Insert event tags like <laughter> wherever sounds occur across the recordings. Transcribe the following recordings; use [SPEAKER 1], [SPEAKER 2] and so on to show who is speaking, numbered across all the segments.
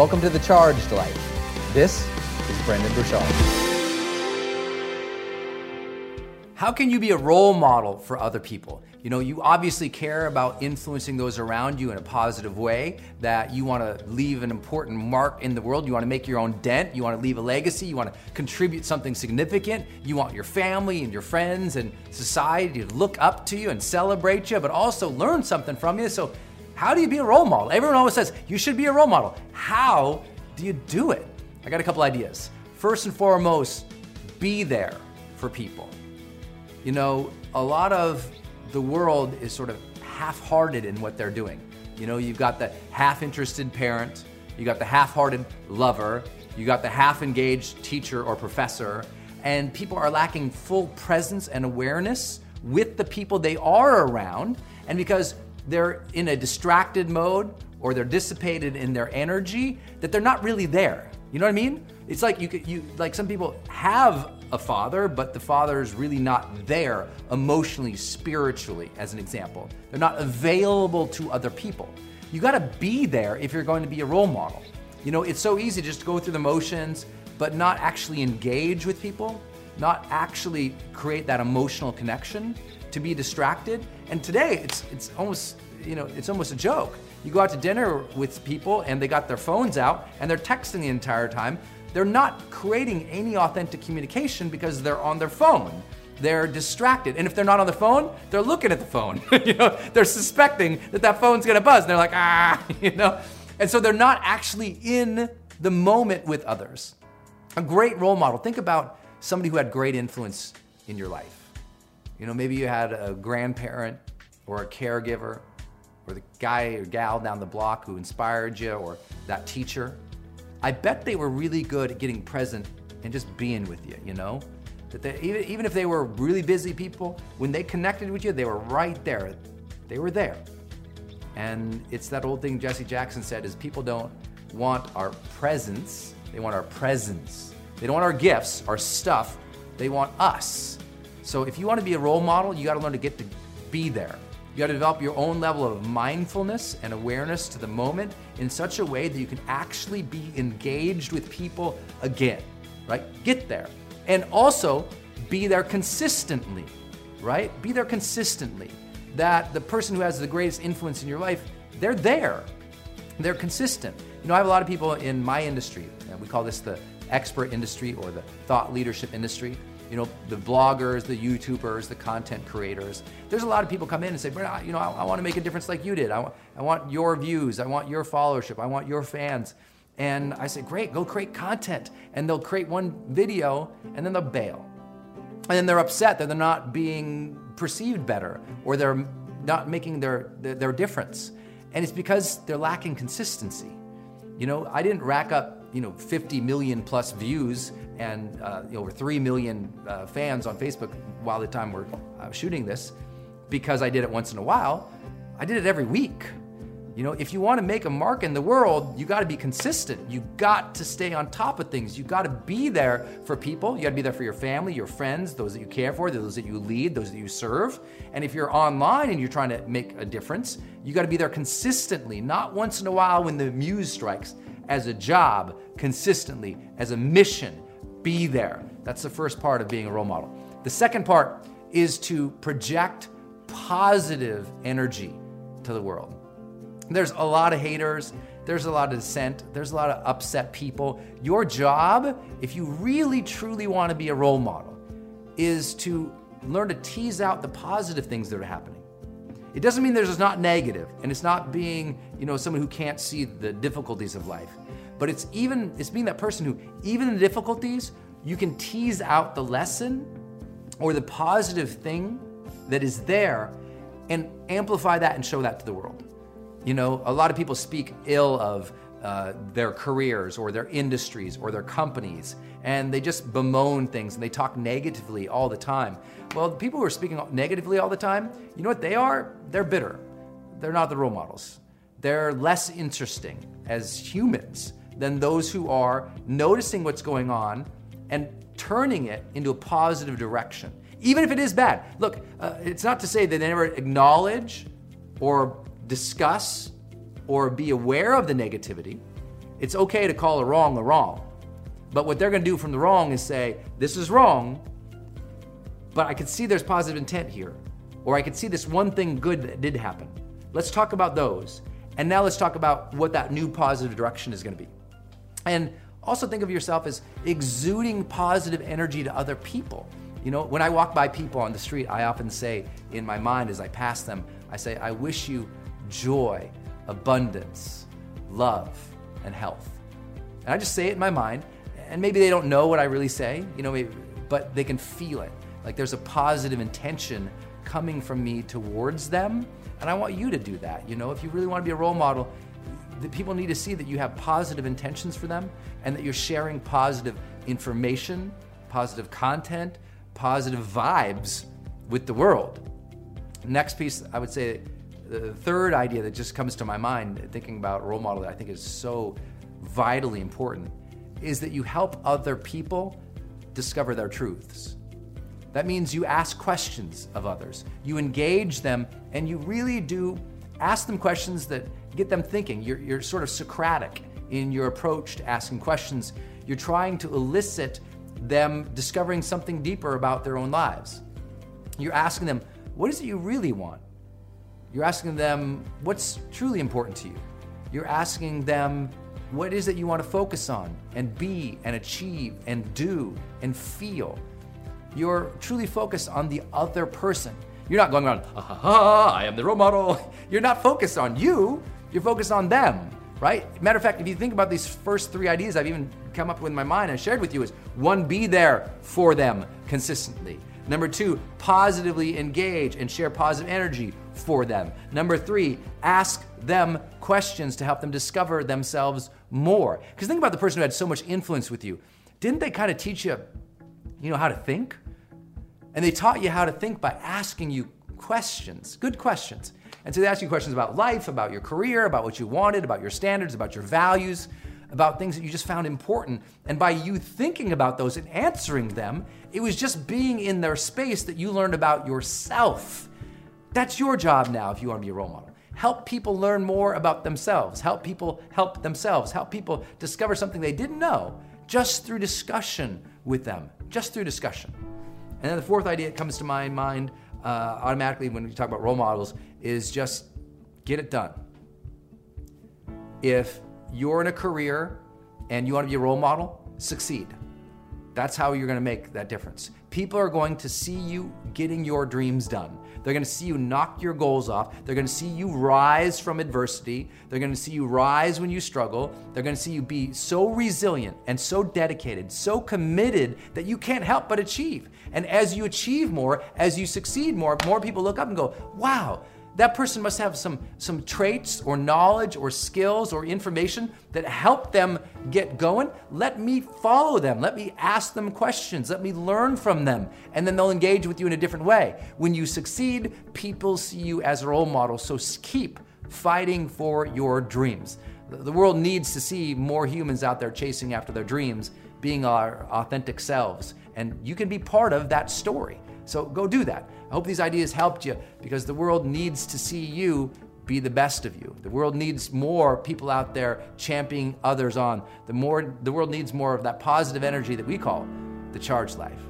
[SPEAKER 1] Welcome to the Charged Life. This is Brendon Burchard. How can you be a role model for other people? You know, you obviously care about influencing those around you in a positive way, that you want to leave an important mark in the world. You want to make your own dent. You want to leave a legacy. You want to contribute something significant. You want your family and your friends and society to look up to you and celebrate you, but also learn something from you. So how do you be a role model? Everyone always says you should be a role model. How do you do it? I got a couple ideas. First and foremost, be there for people. You know, a lot of the world is sort of half hearted in what they're doing. You know, you've got the half interested parent, you got the half hearted lover, you got the half engaged teacher or professor, and people are lacking full presence and awareness with the people they are around. And because they're in a distracted mode or they're dissipated in their energy that they're not really there. You know what I mean? It's like you could, you like some people have a father, but the father is really not there emotionally, spiritually, as an example. They're not available to other people. You got to be there if you're going to be a role model. You know, it's so easy just to go through the motions, but not actually engage with people, not actually create that emotional connection to be distracted. And today it's it's almost you know it's almost a joke. You go out to dinner with people and they got their phones out and they're texting the entire time. They're not creating any authentic communication because they're on their phone. They're distracted. And if they're not on the phone, they're looking at the phone. <laughs> you know, they're suspecting that that phone's gonna buzz. And they're like, ah, <laughs> you know. And so they're not actually in the moment with others. A great role model. Think about somebody who had great influence in your life. You know, maybe you had a grandparent or a caregiver or the guy or gal down the block who inspired you or that teacher. I bet they were really good at getting present and just being with you, you know? That they, even, even if they were really busy people, when they connected with you, they were right there. They were there. And it's that old thing Jesse Jackson said is people don't want our presents, they want our presence. They don't want our gifts, our stuff, they want us. So if you want to be a role model, you got to learn to get to be there. You got to develop your own level of mindfulness and awareness to the moment in such a way that you can actually be engaged with people again, right? Get there. And also be there consistently, right? Be there consistently. That the person who has the greatest influence in your life, they're there. They're consistent. You know, I have a lot of people in my industry, and we call this the expert industry or the thought leadership industry. You know, the bloggers, the YouTubers, the content creators. There's a lot of people come in and say, you know, I, I want to make a difference like you did. I, I want your views. I want your followership. I want your fans. And I say, great, go create content. And they'll create one video and then they'll bail. And then they're upset that they're not being perceived better or they're not making their, their, their difference. And it's because they're lacking consistency. You know, I didn't rack up you know 50 million plus views and uh, over 3 million uh, fans on Facebook while the time we're uh, shooting this because I did it once in a while. I did it every week. You know, if you want to make a mark in the world, you got to be consistent. You got to stay on top of things. You got to be there for people. You got to be there for your family, your friends, those that you care for, those that you lead, those that you serve. And if you're online and you're trying to make a difference, you got to be there consistently, not once in a while when the muse strikes as a job consistently, as a mission. Be there. That's the first part of being a role model. The second part is to project positive energy to the world. There's a lot of haters, there's a lot of dissent, there's a lot of upset people. Your job, if you really truly want to be a role model, is to learn to tease out the positive things that are happening. It doesn't mean there's not negative, and it's not being, you know, someone who can't see the difficulties of life. But it's even it's being that person who, even in the difficulties, you can tease out the lesson or the positive thing that is there and amplify that and show that to the world. You know, a lot of people speak ill of uh, their careers or their industries or their companies, and they just bemoan things and they talk negatively all the time. Well, the people who are speaking negatively all the time, you know what they are? They're bitter. They're not the role models. They're less interesting as humans than those who are noticing what's going on and turning it into a positive direction, even if it is bad. Look, uh, it's not to say that they never acknowledge or discuss or be aware of the negativity. It's okay to call a wrong a wrong. But what they're going to do from the wrong is say, this is wrong, but I could see there's positive intent here. Or I could see this one thing good that did happen. Let's talk about those. And now let's talk about what that new positive direction is going to be. And also think of yourself as exuding positive energy to other people. You know, when I walk by people on the street, I often say in my mind as I pass them, I say, I wish you joy, abundance, love, and health. And I just say it in my mind, and maybe they don't know what I really say, you know, maybe, but they can feel it. Like there's a positive intention coming from me towards them, and I want you to do that. You know, if you really want to be a role model, that people need to see that you have positive intentions for them and that you're sharing positive information, positive content, positive vibes with the world. Next piece, I would say the third idea that just comes to my mind thinking about role model that I think is so vitally important is that you help other people discover their truths. That means you ask questions of others, you engage them, and you really do ask them questions that get them thinking. You're, you're sort of Socratic in your approach to asking questions. You're trying to elicit them discovering something deeper about their own lives. You're asking them, what is it you really want? You're asking them what's truly important to you. You're asking them what is it you want to focus on and be and achieve and do and feel. You're truly focused on the other person. You're not going around, ah, ha ha ha, I am the role model. <laughs> You're not focused on you, you're focused on them, right? Matter of fact, if you think about these first three ideas I've even come up with in my mind and shared with you, is one, be there for them consistently. Number two, positively engage and share positive energy for them. Number three, ask them questions to help them discover themselves more. Because think about the person who had so much influence with you. Didn't they kind of teach you, you know, how to think? And they taught you how to think by asking you questions, good questions. And so they ask you questions about life, about your career, about what you wanted, about your standards, about your values, about things that you just found important. And by you thinking about those and answering them, it was just being in their space that you learned about yourself. That's your job now if you want to be a role model. Help people learn more about themselves. Help people help themselves. Help people discover something they didn't know just through discussion with them, just through discussion. And then the fourth idea that comes to my mind uh, automatically when we talk about role models is just get it done. If you're in a career and you want to be a role model, succeed. That's how you're going to make that difference. People are going to see you getting your dreams done. They're going to see you knock your goals off. They're going to see you rise from adversity. They're going to see you rise when you struggle. They're going to see you be so resilient and so dedicated, so committed that you can't help but achieve. And as you achieve more, as you succeed more, more people look up and go, wow, that person must have some, some traits or knowledge or skills or information that help them get going. Let me follow them. Let me ask them questions. Let me learn from them. And then they'll engage with you in a different way. When you succeed, people see you as a role model. So keep fighting for your dreams. The world needs to see more humans out there chasing after their dreams, being our authentic selves. And you can be part of that story. So go do that. I hope these ideas helped you because the world needs to see you be the best of you. The world needs more people out there championing others on. The more the world needs more of that positive energy that we call the charged life.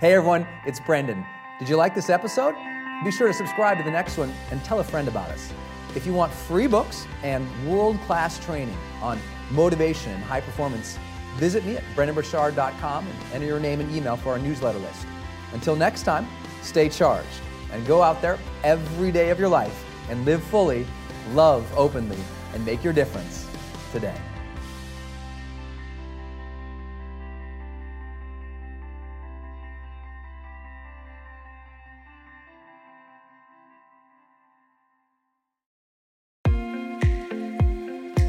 [SPEAKER 2] Hey everyone, it's Brendon. Did you like this episode? Be sure to subscribe to the next one and tell a friend about us. If you want free books and world class training on motivation and high performance, visit me at brendonburchard.com and enter your name and email for our newsletter list. Until next time, stay charged and go out there every day of your life and live fully, love openly, and make your difference today.